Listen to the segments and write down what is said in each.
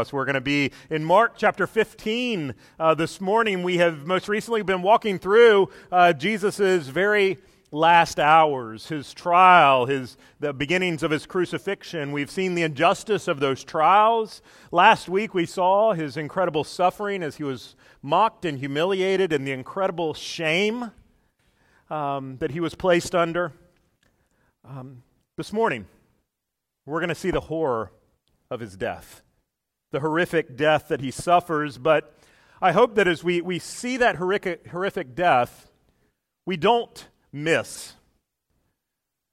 We're going to be in Mark chapter 15 uh, this morning. We have most recently been walking through uh, Jesus' very last hours, his trial, his, the beginnings of his crucifixion. We've seen the injustice of those trials. Last week we saw his incredible suffering as he was mocked and humiliated and the incredible shame um, that he was placed under. Um, this morning, we're going to see the horror of his death the horrific death that he suffers. But I hope that as we, we see that horrific, horrific death, we don't miss.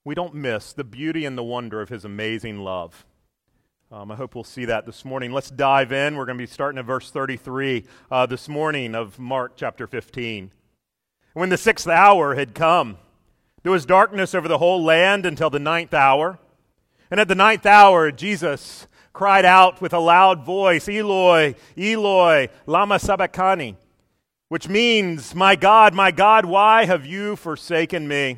We don't miss the beauty and the wonder of his amazing love. Um, I hope we'll see that this morning. Let's dive in. We're going to be starting at verse 33 uh, this morning of Mark chapter 15. When the sixth hour had come, there was darkness over the whole land until the ninth hour. And at the ninth hour, Jesus cried out with a loud voice, Eloi, Eloi, lama sabachthani, which means, My God, my God, why have you forsaken me?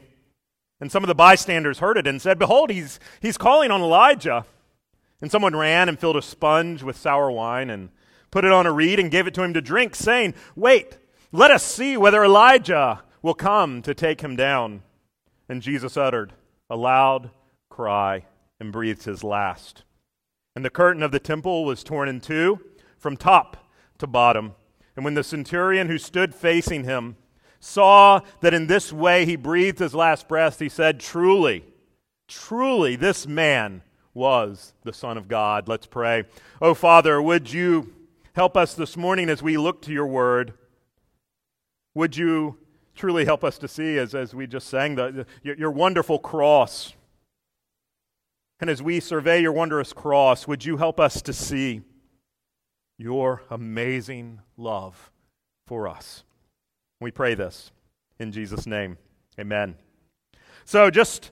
And some of the bystanders heard it and said, Behold, he's, he's calling on Elijah. And someone ran and filled a sponge with sour wine and put it on a reed and gave it to him to drink, saying, Wait, let us see whether Elijah will come to take him down. And Jesus uttered a loud cry and breathed his last. And the curtain of the temple was torn in two from top to bottom. And when the centurion who stood facing him saw that in this way he breathed his last breath, he said, Truly, truly, this man was the Son of God. Let's pray. Oh, Father, would you help us this morning as we look to your word? Would you truly help us to see, as, as we just sang, the, your wonderful cross? And as we survey your wondrous cross, would you help us to see your amazing love for us? We pray this in Jesus' name. Amen. So, just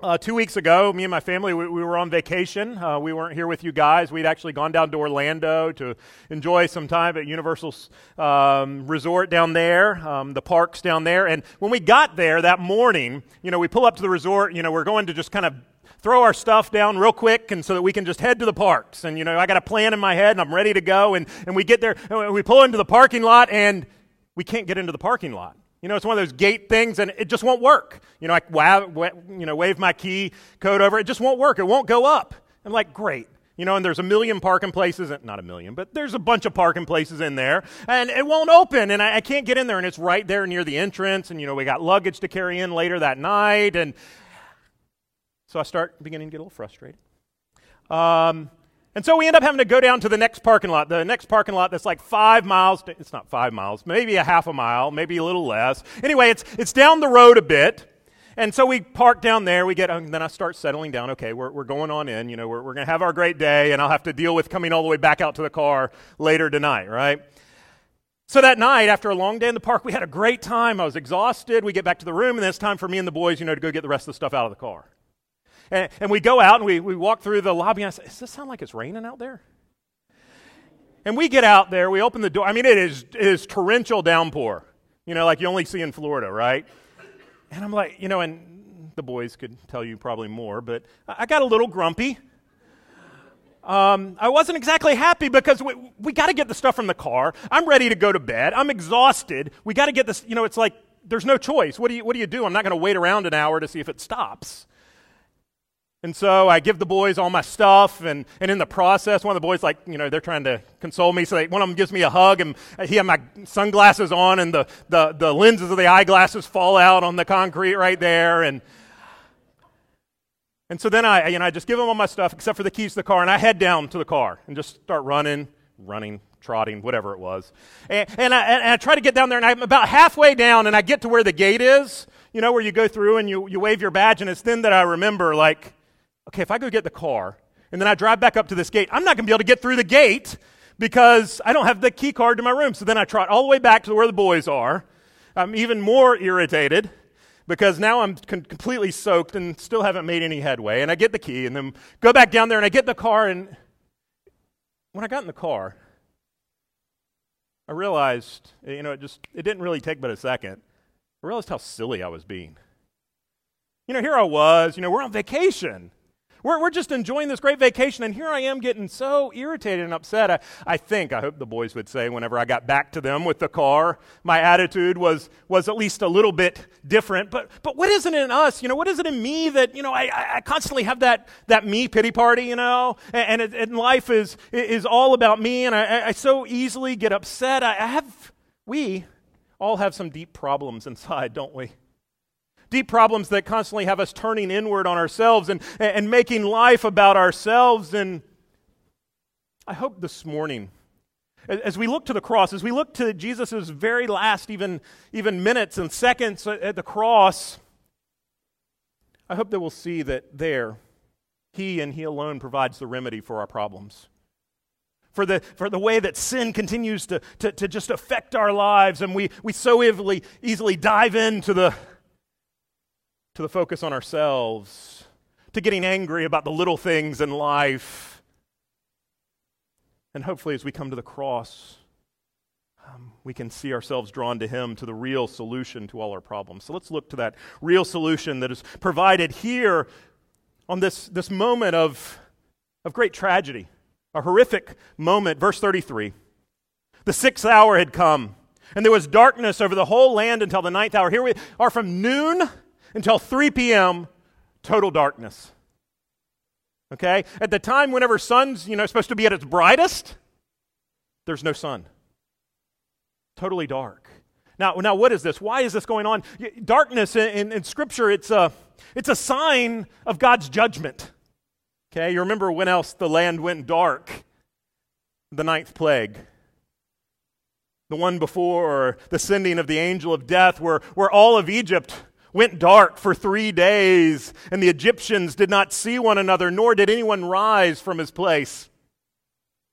uh, two weeks ago, me and my family, we, we were on vacation. Uh, we weren't here with you guys. We'd actually gone down to Orlando to enjoy some time at Universal um, Resort down there, um, the parks down there. And when we got there that morning, you know, we pull up to the resort, you know, we're going to just kind of throw our stuff down real quick and so that we can just head to the parks. And, you know, I got a plan in my head and I'm ready to go. And, and we get there and we pull into the parking lot and we can't get into the parking lot. You know, it's one of those gate things and it just won't work. You know, I you know, wave my key code over. It just won't work. It won't go up. I'm like, great. You know, and there's a million parking places, not a million, but there's a bunch of parking places in there, and it won't open, and I, I, can't get in there, and it's right there near the entrance, and you know, we got luggage to carry in later that night, and so I start beginning to get a little frustrated. Um, and so we end up having to go down to the next parking lot. The next parking lot that's like five miles. It's not five miles, maybe a half a mile, maybe a little less. Anyway, it's, it's down the road a bit. And so we park down there. We get, and then I start settling down. Okay, we're, we're going on in. You know, we're, we're going to have our great day, and I'll have to deal with coming all the way back out to the car later tonight, right? So that night, after a long day in the park, we had a great time. I was exhausted. We get back to the room, and then it's time for me and the boys, you know, to go get the rest of the stuff out of the car. And, and we go out and we, we walk through the lobby, and I say, Does this sound like it's raining out there? And we get out there, we open the door. I mean, it is, it is torrential downpour, you know, like you only see in Florida, right? And I'm like, you know, and the boys could tell you probably more, but I got a little grumpy. Um, I wasn't exactly happy because we, we got to get the stuff from the car. I'm ready to go to bed. I'm exhausted. We got to get this, you know, it's like there's no choice. What do you, what do, you do? I'm not going to wait around an hour to see if it stops. And so I give the boys all my stuff, and, and in the process, one of the boys, like, you know, they're trying to console me. So they, one of them gives me a hug, and he had my sunglasses on, and the, the, the lenses of the eyeglasses fall out on the concrete right there. And, and so then I, you know, I just give them all my stuff except for the keys to the car, and I head down to the car and just start running, running, trotting, whatever it was. And, and, I, and I try to get down there, and I'm about halfway down, and I get to where the gate is, you know, where you go through and you, you wave your badge, and it's then that I remember, like, okay, if I go get the car and then I drive back up to this gate, I'm not going to be able to get through the gate because I don't have the key card to my room. So then I trot all the way back to where the boys are. I'm even more irritated because now I'm con- completely soaked and still haven't made any headway. And I get the key and then go back down there and I get the car. And when I got in the car, I realized, you know, it just, it didn't really take but a second. I realized how silly I was being. You know, here I was, you know, we're on vacation. We're, we're just enjoying this great vacation, and here I am getting so irritated and upset. I, I think, I hope the boys would say, whenever I got back to them with the car, my attitude was, was at least a little bit different. But, but what is it in us? You know, what is it in me that, you know, I, I constantly have that, that me pity party, you know, and, and, it, and life is, is all about me, and I, I so easily get upset. I, I have, we all have some deep problems inside, don't we? Deep problems that constantly have us turning inward on ourselves and, and making life about ourselves. And I hope this morning, as we look to the cross, as we look to Jesus' very last, even, even minutes and seconds at the cross, I hope that we'll see that there, He and He alone provides the remedy for our problems for the, for the way that sin continues to, to, to just affect our lives, and we, we so easily, easily dive into the, to the focus on ourselves, to getting angry about the little things in life. And hopefully, as we come to the cross, um, we can see ourselves drawn to Him, to the real solution to all our problems. So let's look to that real solution that is provided here on this, this moment of, of great tragedy, a horrific moment. Verse 33 The sixth hour had come, and there was darkness over the whole land until the ninth hour. Here we are from noon until 3 p.m., total darkness. Okay? At the time whenever sun's, you know, supposed to be at its brightest, there's no sun. Totally dark. Now, now what is this? Why is this going on? Darkness in, in, in Scripture, it's a, it's a sign of God's judgment. Okay, you remember when else the land went dark? The ninth plague. The one before the sending of the angel of death, where, where all of Egypt went dark for three days, and the Egyptians did not see one another, nor did anyone rise from his place.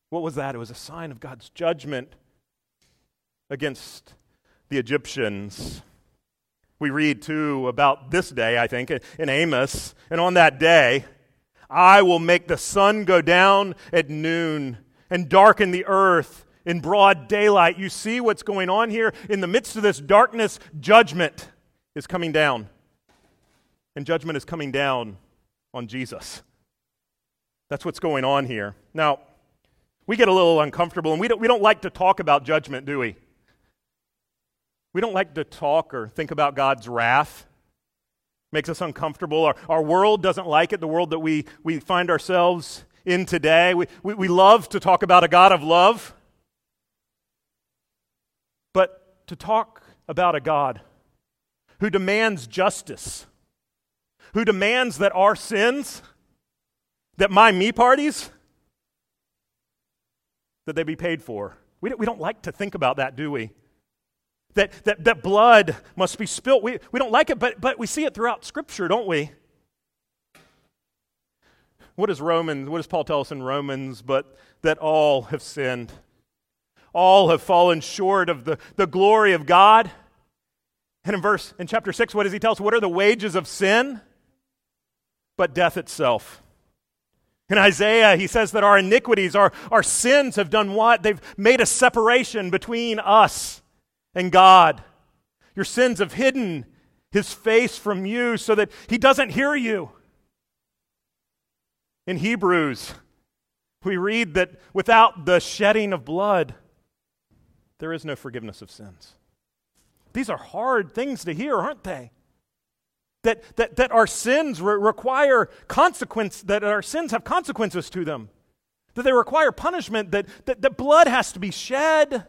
What was that? It was a sign of God's judgment against the Egyptians. We read too about this day, I think, in Amos. And on that day, I will make the sun go down at noon and darken the earth in broad daylight. You see what's going on here? In the midst of this darkness, judgment is coming down. And judgment is coming down on Jesus. That's what's going on here. Now, we get a little uncomfortable and we don't, we don't like to talk about judgment, do we? We don't like to talk or think about God's wrath. Makes us uncomfortable. Our, our world doesn't like it, the world that we, we find ourselves in today. We, we, we love to talk about a God of love. But to talk about a God who demands justice, who demands that our sins, that my me parties, that they be paid for. We don't, we don't like to think about that, do we? That, that, that blood must be spilt. We, we don't like it, but, but we see it throughout Scripture, don't we? What does Romans, what does Paul tell us in Romans? But that all have sinned. All have fallen short of the, the glory of God. And in verse in chapter 6, what does he tell us? What are the wages of sin? But death itself. In Isaiah, he says that our iniquities, our, our sins have done what? They've made a separation between us and God. Your sins have hidden his face from you so that he doesn't hear you. In Hebrews, we read that without the shedding of blood, there is no forgiveness of sins. These are hard things to hear, aren't they? That, that, that our sins re- require consequence, that our sins have consequences to them, that they require punishment, that, that, that blood has to be shed,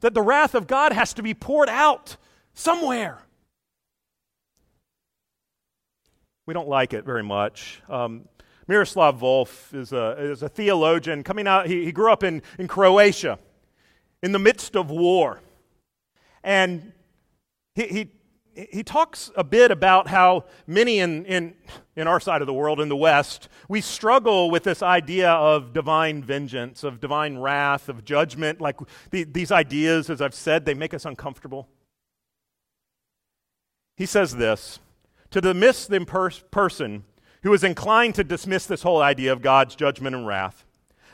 that the wrath of God has to be poured out somewhere. We don't like it very much. Um, Miroslav Volf is a, is a theologian coming out, he, he grew up in, in Croatia in the midst of war. And he, he, he talks a bit about how many in, in, in our side of the world, in the West, we struggle with this idea of divine vengeance, of divine wrath, of judgment. Like the, these ideas, as I've said, they make us uncomfortable. He says this To dismiss the pers- person who is inclined to dismiss this whole idea of God's judgment and wrath,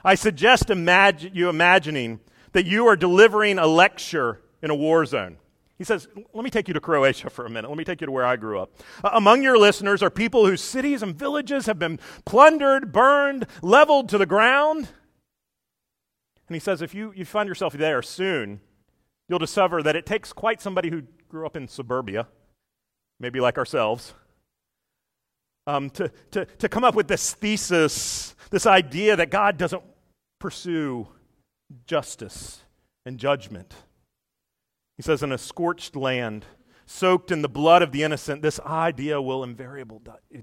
I suggest imagine, you imagining that you are delivering a lecture in a war zone. He says, Let me take you to Croatia for a minute. Let me take you to where I grew up. Uh, among your listeners are people whose cities and villages have been plundered, burned, leveled to the ground. And he says, If you, you find yourself there soon, you'll discover that it takes quite somebody who grew up in suburbia, maybe like ourselves, um, to, to, to come up with this thesis, this idea that God doesn't pursue justice and judgment. He says, in a scorched land, soaked in the blood of the innocent, this idea will invariably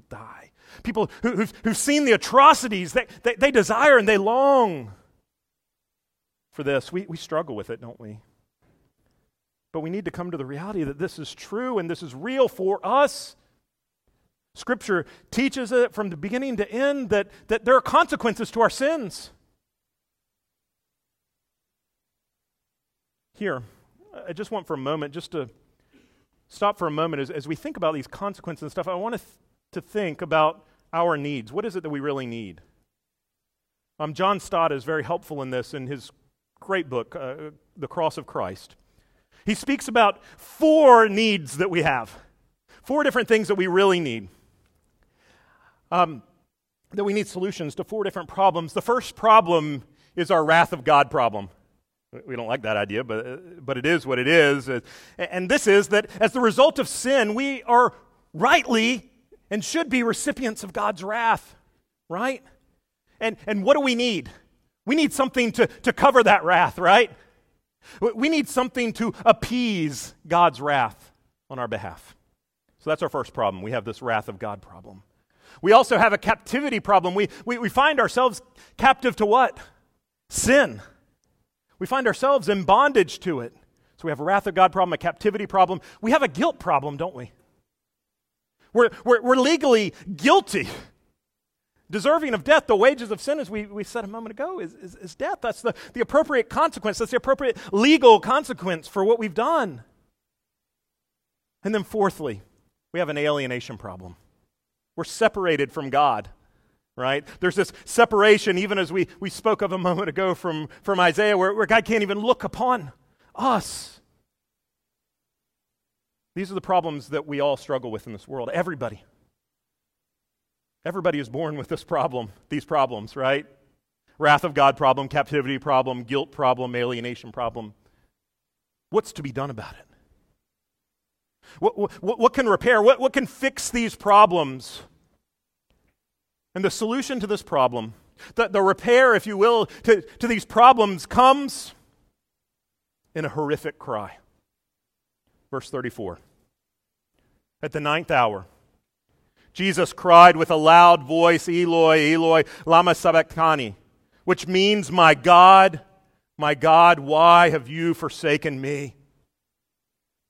die. People who, have who've seen the atrocities, they, they, they desire and they long for this. We, we struggle with it, don't we? But we need to come to the reality that this is true and this is real for us. Scripture teaches it from the beginning to end that, that there are consequences to our sins. Here, I just want for a moment, just to stop for a moment as, as we think about these consequences and stuff, I want to, th- to think about our needs. What is it that we really need? Um, John Stott is very helpful in this in his great book, uh, The Cross of Christ. He speaks about four needs that we have, four different things that we really need. Um, that we need solutions to four different problems. The first problem is our wrath of God problem. We don't like that idea, but, uh, but it is what it is. And this is that as the result of sin, we are rightly and should be recipients of God's wrath, right? And, and what do we need? We need something to, to cover that wrath, right? We need something to appease God's wrath on our behalf. So that's our first problem. We have this wrath of God problem. We also have a captivity problem. We, we, we find ourselves captive to what? Sin. We find ourselves in bondage to it. So we have a wrath of God problem, a captivity problem. We have a guilt problem, don't we? We're, we're, we're legally guilty, deserving of death. The wages of sin, as we, we said a moment ago, is, is, is death. That's the, the appropriate consequence. That's the appropriate legal consequence for what we've done. And then, fourthly, we have an alienation problem. We're separated from God right? There's this separation, even as we, we spoke of a moment ago from, from Isaiah, where, where God can't even look upon us. These are the problems that we all struggle with in this world. Everybody. Everybody is born with this problem, these problems, right? Wrath of God problem, captivity problem, guilt problem, alienation problem. What's to be done about it? What, what, what can repair? What, what can fix these problems? And the solution to this problem, the, the repair, if you will, to, to these problems comes in a horrific cry. Verse 34. At the ninth hour, Jesus cried with a loud voice, Eloi, Eloi, lama sabachthani, which means, My God, my God, why have you forsaken me?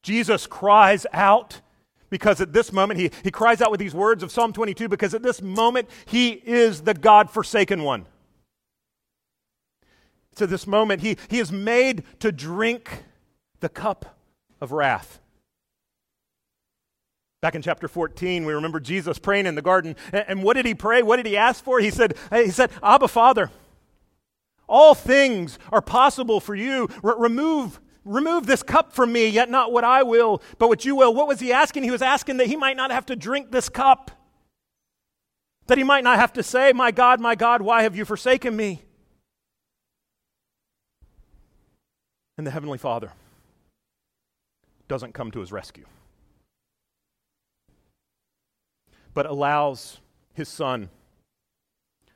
Jesus cries out because at this moment, he, he cries out with these words of Psalm 22 because at this moment, he is the God forsaken one. To this moment, he, he is made to drink the cup of wrath. Back in chapter 14, we remember Jesus praying in the garden. And, and what did he pray? What did he ask for? He said, uh, he said Abba, Father, all things are possible for you. R- remove Remove this cup from me, yet not what I will, but what you will. What was he asking? He was asking that he might not have to drink this cup. That he might not have to say, My God, my God, why have you forsaken me? And the Heavenly Father doesn't come to his rescue, but allows his Son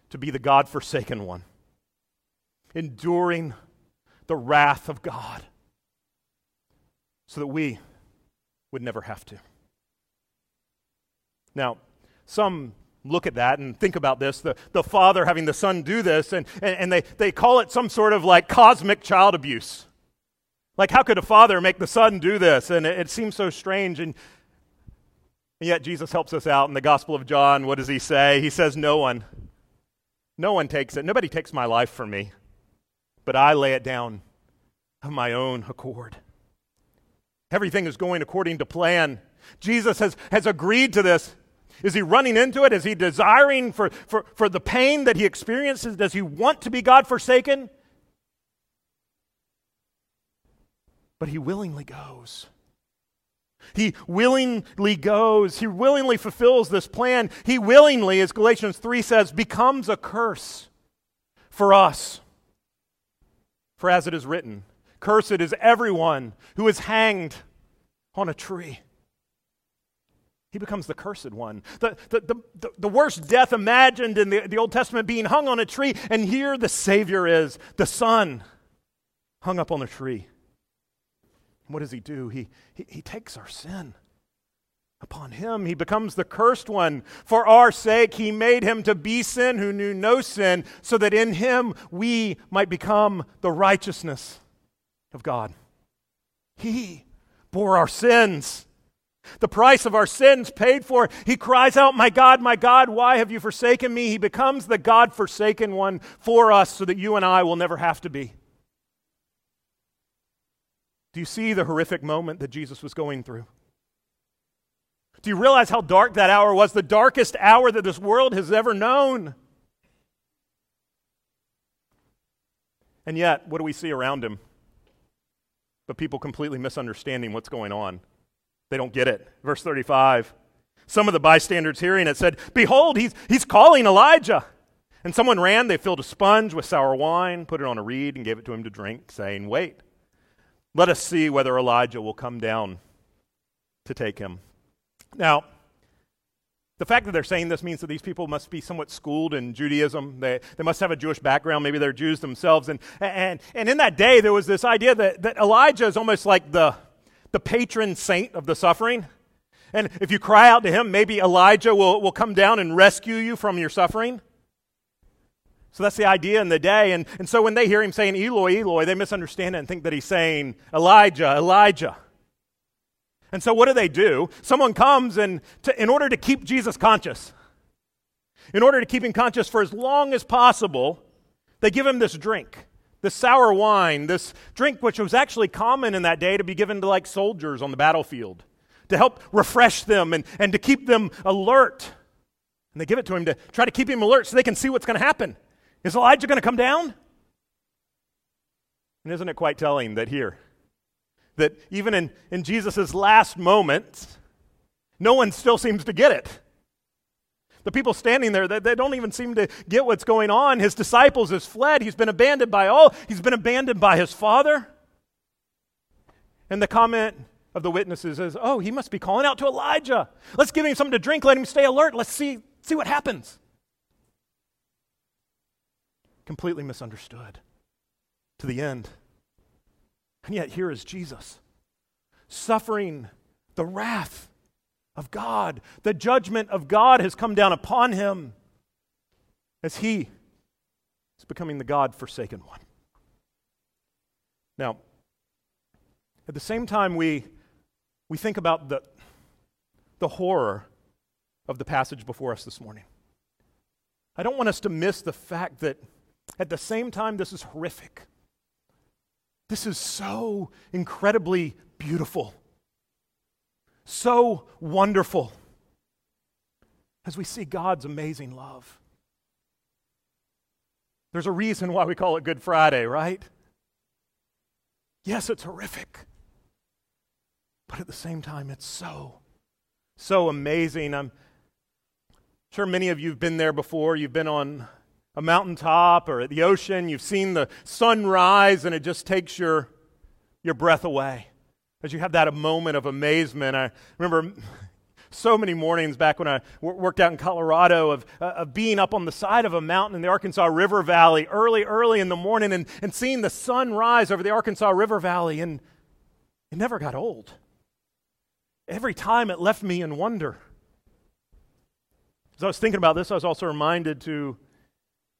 to be the God forsaken one, enduring the wrath of God so that we would never have to. Now, some look at that and think about this the, the father having the son do this, and, and, and, they, they call it some sort of like cosmic child abuse. Like, how could a father make the son do this? And it, it seems so strange. And, and yet, Jesus helps us out in the Gospel of John. What does he say? He says, No one, no one takes it. Nobody takes my life from me, but I lay it down of my own accord. Everything is going according to plan. Jesus has, has agreed to this. Is he running into it? Is he desiring for, for, for the pain that he experiences? Does he want to be God forsaken? But he willingly goes He willingly goes, he willingly fulfills this plan. He willingly, as Galatians 3 says, becomes a curse for us. For as it is written, cursed is everyone who is hanged on a tree. He becomes the cursed one. The, the, the, the, worst death imagined in the, the Old Testament being hung on a tree, and here the Savior is, the Son, hung up on a tree. What does he do? He, he, he takes our sin upon him. He becomes the cursed one. For our sake, he made him to be sin who knew no sin, so that in him we might become the righteousness of God. He bore our sins the price of our sins paid for. He cries out, My God, my God, why have you forsaken me? He becomes the God forsaken one for us so that you and I will never have to be. Do you see the horrific moment that Jesus was going through? Do you realize how dark that hour was? The darkest hour that this world has ever known. And yet, what do we see around him? But people completely misunderstanding what's going on. They don't get it. Verse 35. Some of the bystanders hearing it said, Behold, he's, he's calling Elijah. And someone ran, they filled a sponge with sour wine, put it on a reed, and gave it to him to drink, saying, Wait, let us see whether Elijah will come down to take him. Now, the fact that they're saying this means that these people must be somewhat schooled in Judaism. They, they must have a Jewish background. Maybe they're Jews themselves. And, and, and in that day, there was this idea that, that Elijah is almost like the, the patron saint of the suffering. And if you cry out to him, maybe Elijah will, will come down and rescue you from your suffering. So that's the idea in the day. And, and so when they hear him saying Eloi, Eloi, they misunderstand it and think that he's saying Elijah, Elijah. And so what do they do? Someone comes and to, in order to keep Jesus conscious, in order to keep him conscious for as long as possible, they give him this drink this sour wine, this drink which was actually common in that day to be given to like soldiers on the battlefield to help refresh them and, and to keep them alert. And they give it to him to try to keep him alert so they can see what's going to happen. Is Elijah going to come down? And isn't it quite telling that here, that even in, in Jesus' last moments, no one still seems to get it? The people standing there, they, they don't even seem to get what's going on. His disciples has fled. He's been abandoned by all. He's been abandoned by his father. And the comment of the witnesses is, oh, he must be calling out to Elijah. Let's give him something to drink. Let him stay alert. Let's see, see what happens. Completely misunderstood to the end. And yet, here is Jesus suffering the wrath of God. The judgment of God has come down upon him as he is becoming the God forsaken one. Now, at the same time, we, we think about the, the horror of the passage before us this morning. I don't want us to miss the fact that at the same time, this is horrific. This is so incredibly beautiful so wonderful as we see God's amazing love. There's a reason why we call it Good Friday, right? Yes, it's horrific. But at the same time, it's so, so amazing. I'm sure many of you have been there before. You've been on a mountaintop or at the ocean. You've seen the sun rise, and it just takes your, your breath away as you have that moment of amazement. I remember so many mornings back when I worked out in Colorado of, uh, of being up on the side of a mountain in the Arkansas River Valley early, early in the morning and, and seeing the sun rise over the Arkansas River Valley. And it never got old. Every time it left me in wonder. As I was thinking about this, I was also reminded to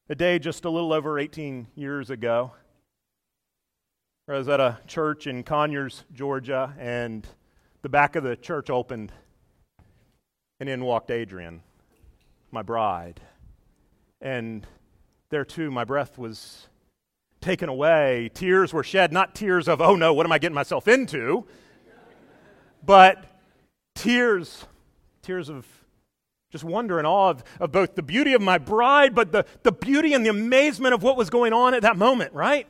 a day just a little over 18 years ago. I was at a church in Conyers, Georgia, and the back of the church opened, and in walked Adrian, my bride. And there too, my breath was taken away. Tears were shed, not tears of, oh no, what am I getting myself into? but tears, tears of just wonder and awe of, of both the beauty of my bride, but the, the beauty and the amazement of what was going on at that moment, right?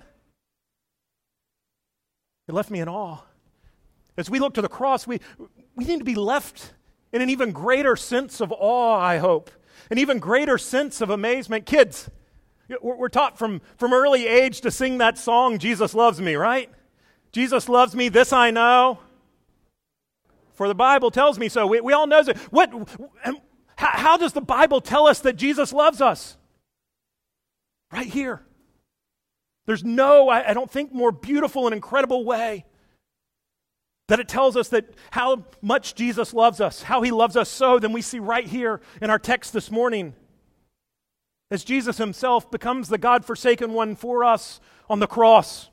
It left me in awe. As we look to the cross, we, we need to be left in an even greater sense of awe, I hope, an even greater sense of amazement. Kids, we're taught from, from early age to sing that song, Jesus Loves Me, right? Jesus loves me, this I know. For the Bible tells me so. We, we all know that. What, how, how does the Bible tell us that Jesus loves us? Right here. There's no, I, I don't think, more beautiful and incredible way that it tells us that how much Jesus loves us, how he loves us so, than we see right here in our text this morning. As Jesus himself becomes the God forsaken one for us on the cross.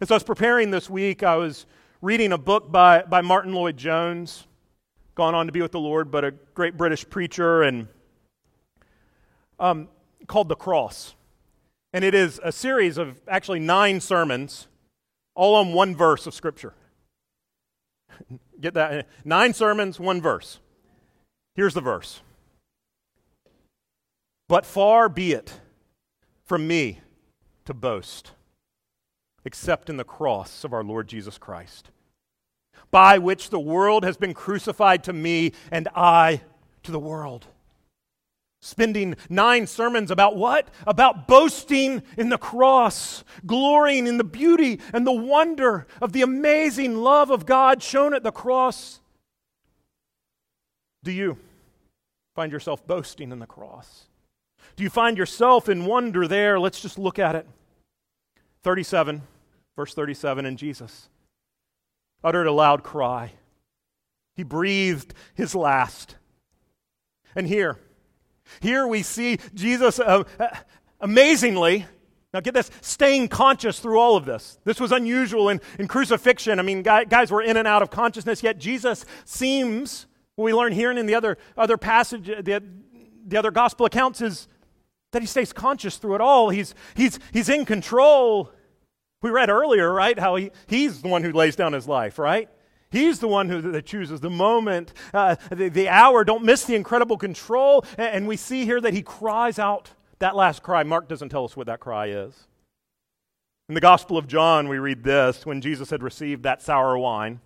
As I was preparing this week, I was reading a book by, by Martyn Lloyd-Jones, gone on to be with the Lord, but a great British preacher, and um, called The Cross. And it is a series of actually nine sermons all on one verse of Scripture. Get that? Nine sermons, one verse. Here's the verse But far be it from me to boast, except in the cross of our Lord Jesus Christ, by which the world has been crucified to me and I to the world spending nine sermons about what? About boasting in the cross, glorying in the beauty and the wonder of the amazing love of God shown at the cross. Do you find yourself boasting in the cross? Do you find yourself in wonder there? Let's just look at it. 37, verse 37, and Jesus uttered a loud cry. He breathed his last. And here, here we see Jesus uh, uh, amazingly, now get this, staying conscious through all of this. This was unusual in, in crucifixion. I mean, guys were in and out of consciousness, yet Jesus seems, what we learn here and in the other, other passage, the, the other gospel accounts, is that he stays conscious through it all. He's, he's, he's in control. We read earlier, right, how he, he's the one who lays down his life, right? He's the one who that chooses the moment, uh, the, the, hour. Don't miss the incredible control. And, and we see here that he cries out that last cry. Mark doesn't tell us what that cry is. In the Gospel of John, we read this when Jesus had received that sour wine,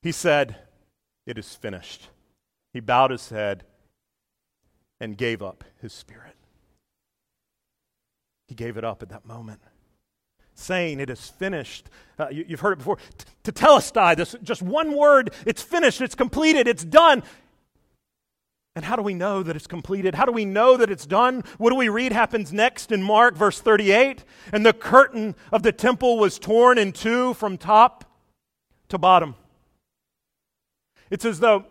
he said, It is finished. He bowed his head and gave up his spirit. He gave it up at that moment saying it is finished. Uh, you, have heard it before. T- tetelestai, this just one word, it's finished, it's completed, it's done. And how do we know that it's completed? How do we know that it's done? What do we read happens next in Mark, verse 38? And the curtain of the temple was torn in two from top to bottom. It's as though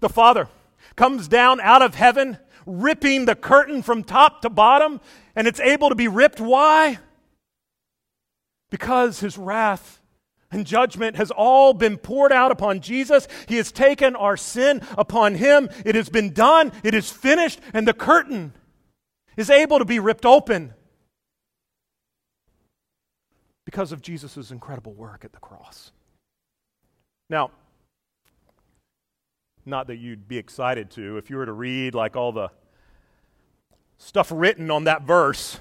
the Father comes down out of heaven, ripping the curtain from top to bottom, and it's able to be ripped. Why? Because his wrath and judgment has all been poured out upon Jesus. He has taken our sin upon him. It has been done, it is finished, and the curtain is able to be ripped open because of Jesus' incredible work at the cross. Now, not that you'd be excited to if you were to read like all the stuff written on that verse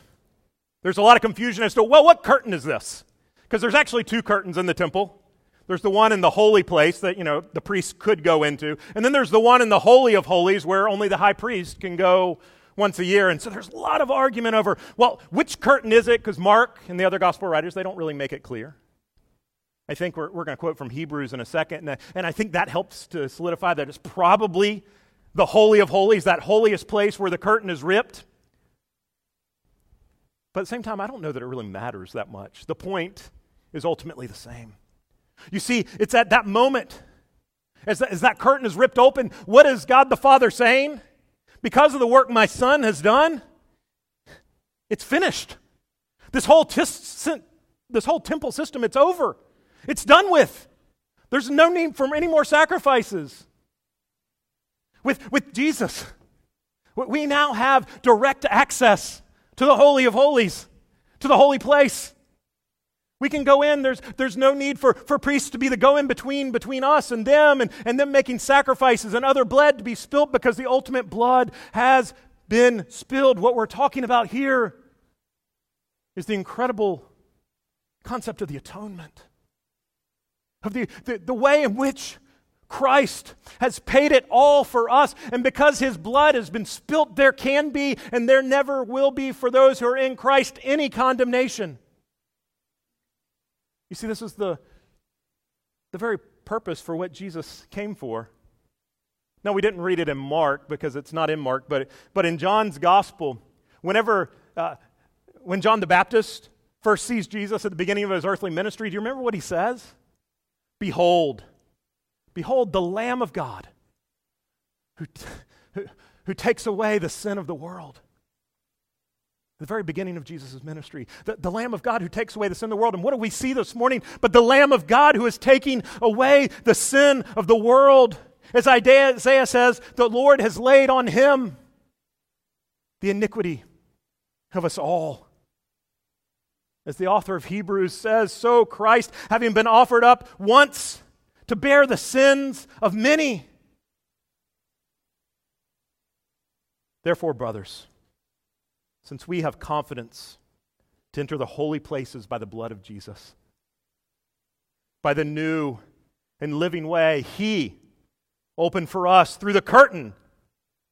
there's a lot of confusion as to, well, what curtain is this? Because there's actually two curtains in the temple. There's the one in the holy place that, you know, the priest could go into. And then there's the one in the holy of holies where only the high priest can go once a year. And so there's a lot of argument over, well, which curtain is it? Because Mark and the other gospel writers, they don't really make it clear. I think we're, we're going to quote from Hebrews in a second. And, and I think that helps to solidify that it's probably the Holy of Holies, that holiest place where the curtain is ripped. But at the same time, I don't know that it really matters that much. The point is ultimately the same. You see, it's at that moment, as, that, as that curtain is ripped open, what is God the Father saying? Because of the work my Son has done, it's finished. This whole, tis, this whole temple system, it's over. It's done with. There's no need for any more sacrifices. With, with Jesus, we now have direct access to the Holy of Holies, to the holy place. We can go in. There's, there's no need for, for priests to be the go in between between us and them and, and them making sacrifices and other blood to be spilt because the ultimate blood has been spilled. What we're talking about here is the incredible concept of the atonement. of the, the, the way in which Christ has paid it all for us. And because his blood has been spilt, there can be and there never will be for those who are in Christ any condemnation. You see, this is the, the very purpose for what Jesus came for. No, we didn't read it in Mark because it's not in Mark, but, but in John's gospel, whenever, uh, when John the Baptist first sees Jesus at the beginning of his earthly ministry, do you remember what he says? Behold, behold the Lamb of God who, t- who, who takes away the sin of the world. The very beginning of Jesus' ministry. The, the Lamb of God who takes away the sin of the world. And what do we see this morning? But the Lamb of God who is taking away the sin of the world. As Isaiah says, the Lord has laid on him the iniquity of us all. As the author of Hebrews says, so Christ, having been offered up once to bear the sins of many. Therefore, brothers, since we have confidence to enter the holy places by the blood of Jesus, by the new and living way He opened for us through the curtain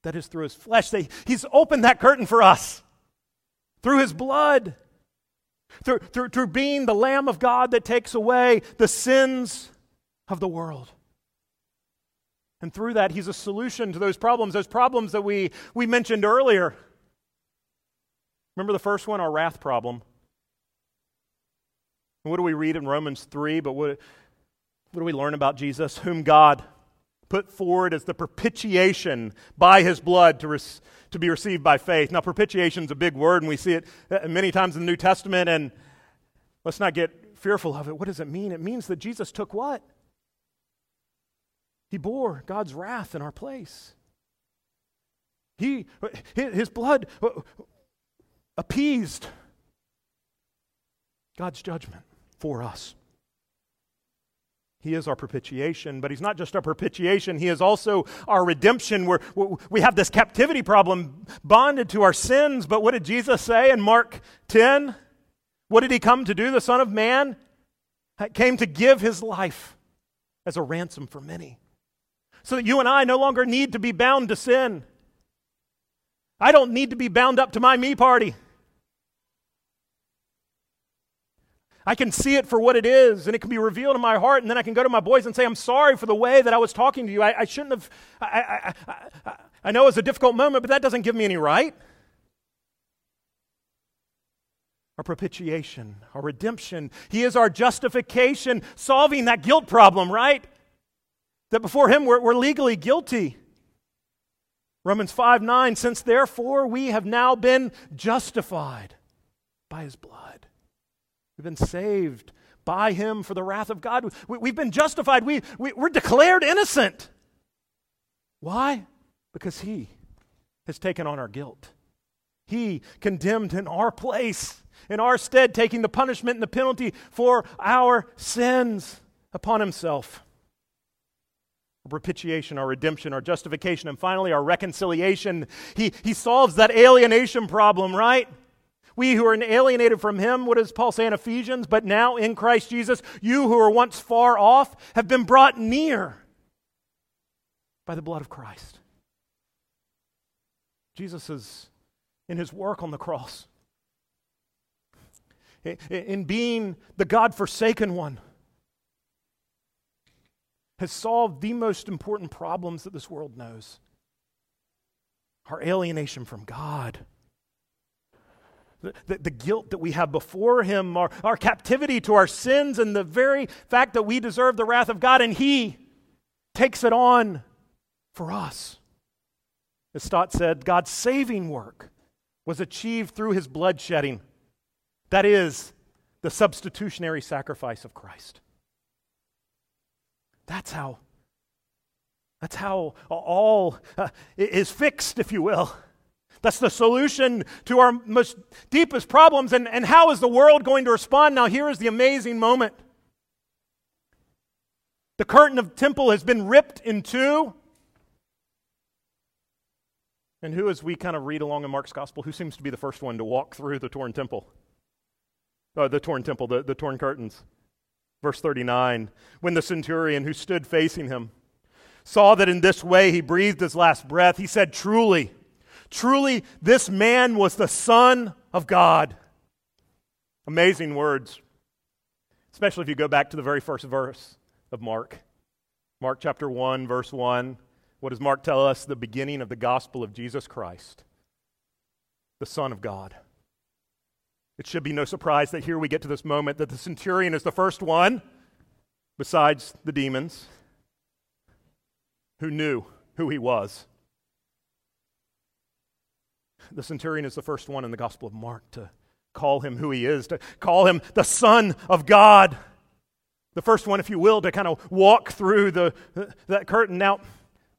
that is through His flesh. He's opened that curtain for us through His blood, through, through, through being the Lamb of God that takes away the sins of the world. And through that, He's a solution to those problems, those problems that we, we mentioned earlier Remember the first one, our wrath problem? And what do we read in Romans 3? But what, what do we learn about Jesus? Whom God put forward as the propitiation by his blood to, res- to be received by faith. Now, propitiation is a big word, and we see it uh, many times in the New Testament, and let's not get fearful of it. What does it mean? It means that Jesus took what? He bore God's wrath in our place. He, his blood uh, appeased God's judgment for us. He is our propitiation, but He's not just our propitiation, He is also our redemption. Where we have this captivity problem bonded to our sins. But what did Jesus say in Mark 10? What did He come to do, the Son of Man? Came to give His life as a ransom for many. So that you and I no longer need to be bound to sin. I don't need to be bound up to my me party. I can see it for what it is, and it can be revealed in my heart, and then I can go to my boys and say, I'm sorry for the way that I was talking to you. I, I shouldn't have. I, I, I, I know it's a difficult moment, but that doesn't give me any right. Our propitiation, our redemption. He is our justification, solving that guilt problem, right? That before Him we're, we're legally guilty. Romans 5 9, since therefore we have now been justified by His blood. We've been saved by him for the wrath of God. We, have been justified. We, we, we're declared innocent. Why? Because he has taken on our guilt. He condemned in our place, in our stead, taking the punishment and the penalty for our sins upon himself. Propitiation, our redemption, our justification, and finally our reconciliation. He, he solves that alienation problem, right? We who are alienated from him, what does Paul say in Ephesians? But now in Christ Jesus, you who were once far off have been brought near by the blood of Christ. Jesus is in his work on the cross, in being the God forsaken one, has solved the most important problems that this world knows our alienation from God the, the, guilt that we have before Him, our, our captivity to our sins, and the very fact that we deserve the wrath of God, and He takes it on for us. As Stott said, God's saving work was achieved through His blood shedding. That is, the substitutionary sacrifice of Christ. That's how. That's how all uh, is fixed, if you will. That's the solution to our most deepest problems. And, and how is the world going to respond? Now, here is the amazing moment. The curtain of the temple has been ripped in two. And who, as we kind of read along in Mark's gospel, who seems to be the first one to walk through the torn temple? Uh, the torn temple, the, the torn curtains. Verse 39 When the centurion who stood facing him saw that in this way he breathed his last breath, he said, Truly, truly, this man was the Son of God. Amazing words, especially if you go back to the very first verse of Mark. Mark chapter 1, verse 1. What does Mark tell us? The beginning of the gospel of Jesus Christ, the Son of God. It should be no surprise that here we get to this moment that the centurion is the first one, besides the demons, who knew who he was. The centurion is the first one in the Gospel of Mark to call him who he is, to call him the Son of God. The first one, if you will, to kind of walk through the, that curtain. Now,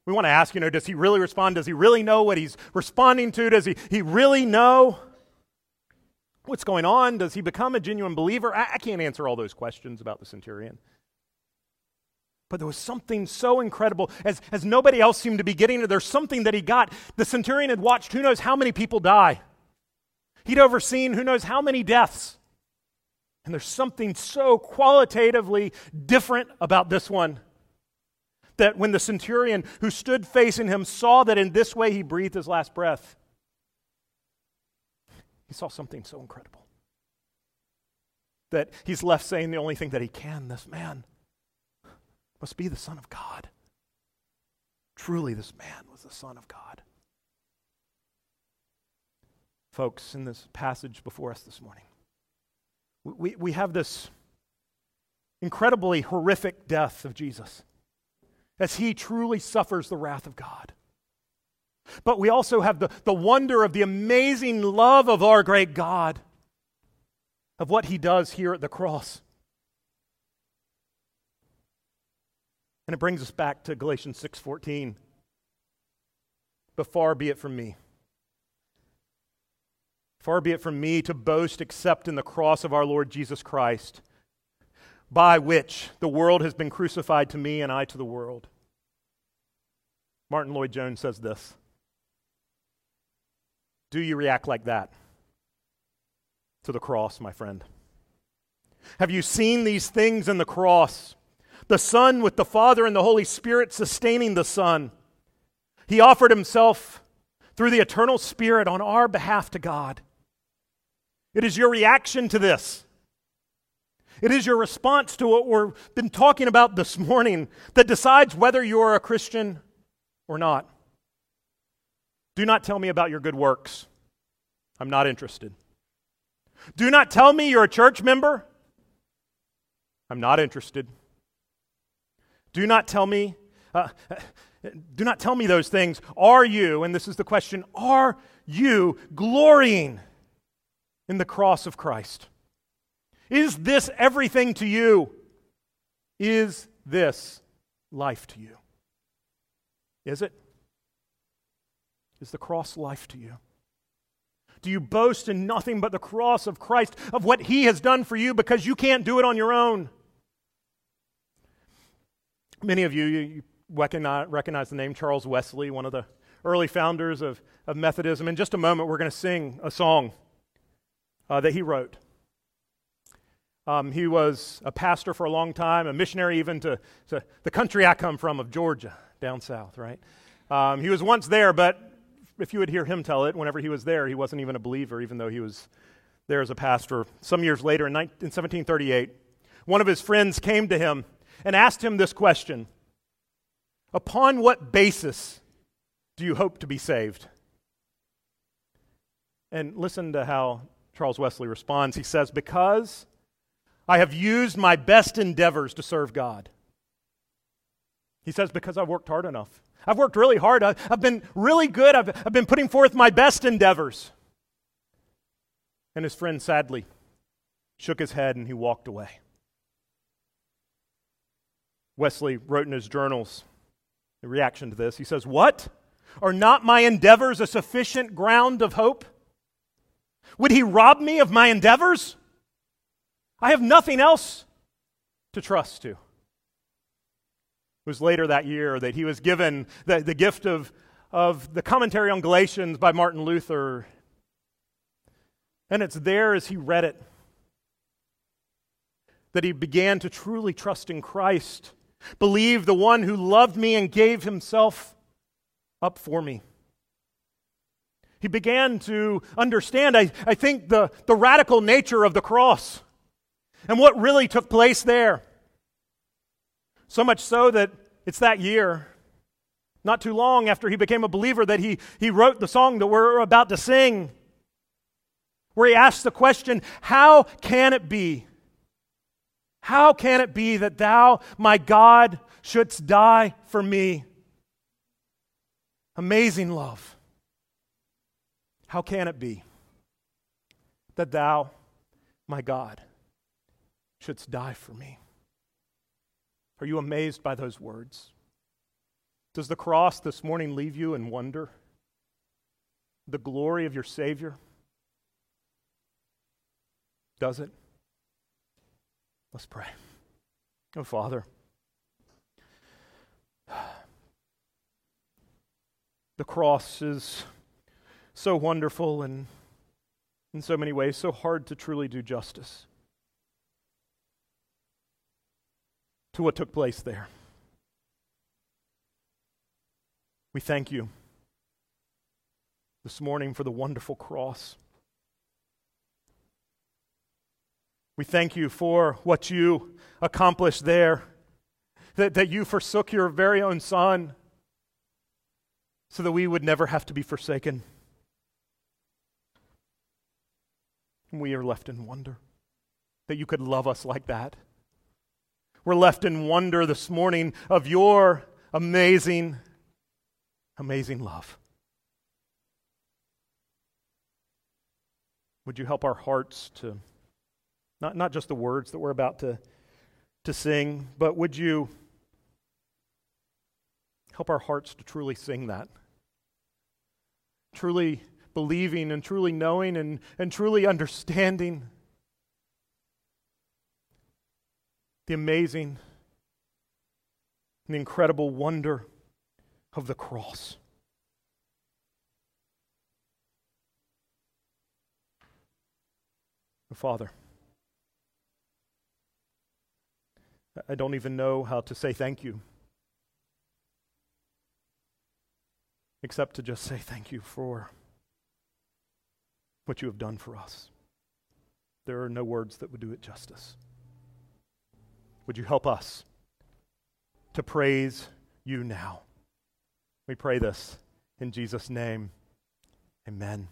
we want to ask, you know, does he really respond? Does he really know what he's responding to? Does he, he really know what's going on? Does he become a genuine believer? I, I can't answer all those questions about the centurion. But there was something so incredible, as, as nobody else seemed to be getting it. There's something that he got. The centurion had watched who knows how many people die. He'd overseen who knows how many deaths. And there's something so qualitatively different about this one that when the centurion who stood facing him saw that in this way he breathed his last breath, he saw something so incredible that he's left saying the only thing that he can this man must be the Son of God. Truly, this man was the Son of God. Folks, in this passage before us this morning, we, we have this incredibly horrific death of Jesus as he truly suffers the wrath of God. But we also have the, the wonder of the amazing love of our great God, of what he does here at the cross. And it brings us back to Galatians 6:14. But far be it from me. Far be it from me to boast except in the cross of our Lord Jesus Christ by which the world has been crucified to me and I to the world. Martyn Lloyd-Jones says this Do you react like that to the cross, my friend? Have you seen these things in the cross? The Son with the Father and the Holy Spirit sustaining the Son. He offered himself through the eternal Spirit on our behalf to God. It is your reaction to this it is your response to what we've been talking about this morning that decides whether you're a Christian or not. Do not tell me about your good works. I'm not interested. Do not tell me you're a church member. I'm not interested. Do not tell me, uh, do not tell me those things. Are you, and this is the question, are you glorying in the cross of Christ? Is this everything to you? Is this life to you? Is it? Is the cross life to you? Do you boast in nothing but the cross of Christ, of what He has done for you because you can't do it on your own? Many of you, you recognize, the name Charles Wesley, one of the early founders of, of Methodism. In just a moment, we're going to sing a song uh, that he wrote. Um, he was a pastor for a long time, a missionary even to, to, the country I come from of Georgia, down south, right? Um, he was once there, but if you would hear him tell it, whenever he was there, he wasn't even a believer, even though he was there as a pastor. Some years later, in, 1738, one of his friends came to him and asked him this question Upon what basis do you hope to be saved? And listen to how Charles Wesley responds. He says, Because I have used my best endeavors to serve God. He says, Because I've worked hard enough. I've worked really hard. I've been really good. I've, I've been putting forth my best endeavors. And his friend sadly shook his head and he walked away. Wesley wrote in his journals in reaction to this. He says, What? Are not my endeavors a sufficient ground of hope? Would he rob me of my endeavors? I have nothing else to trust to. It was later that year that he was given the, the gift of, of the commentary on Galatians by Martin Luther. And it's there as he read it that he began to truly trust in Christ, believe the one who loved me and gave himself up for me. He began to understand, I, I think, the, the radical nature of the cross and what really took place there. So much so that it's that year, not too long after he became a believer, that he, he wrote the song that we're about to sing, where he asks the question How can it be? How can it be that thou, my God, shouldst die for me? Amazing love. How can it be that thou, my God, shouldst die for me? Are you amazed by those words? Does the cross this morning leave you in wonder? The glory of your Savior? Does it? Let's pray. Oh, Father, the cross is so wonderful and in so many ways so hard to truly do justice to what took place there. We thank you this morning for the wonderful cross. We thank you for what you accomplished there, that, that you forsook your very own son so that we would never have to be forsaken. And we are left in wonder that you could love us like that. We're left in wonder this morning of your amazing, amazing love. Would you help our hearts to not, not just the words that we're about to, to sing, but would you help our hearts to truly sing that? Truly believing and truly knowing and, and truly understanding the amazing the incredible wonder of the cross. Father, I don't even know how to say thank you. Except to just say thank you for what you have done for us. There are no words that would do it justice. Would you help us to praise you now? We pray this in Jesus' name. Amen.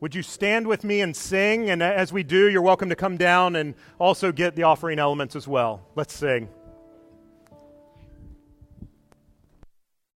Would you stand with me and sing? And as we do, you're welcome to come down and also get the offering elements as well. Let's sing.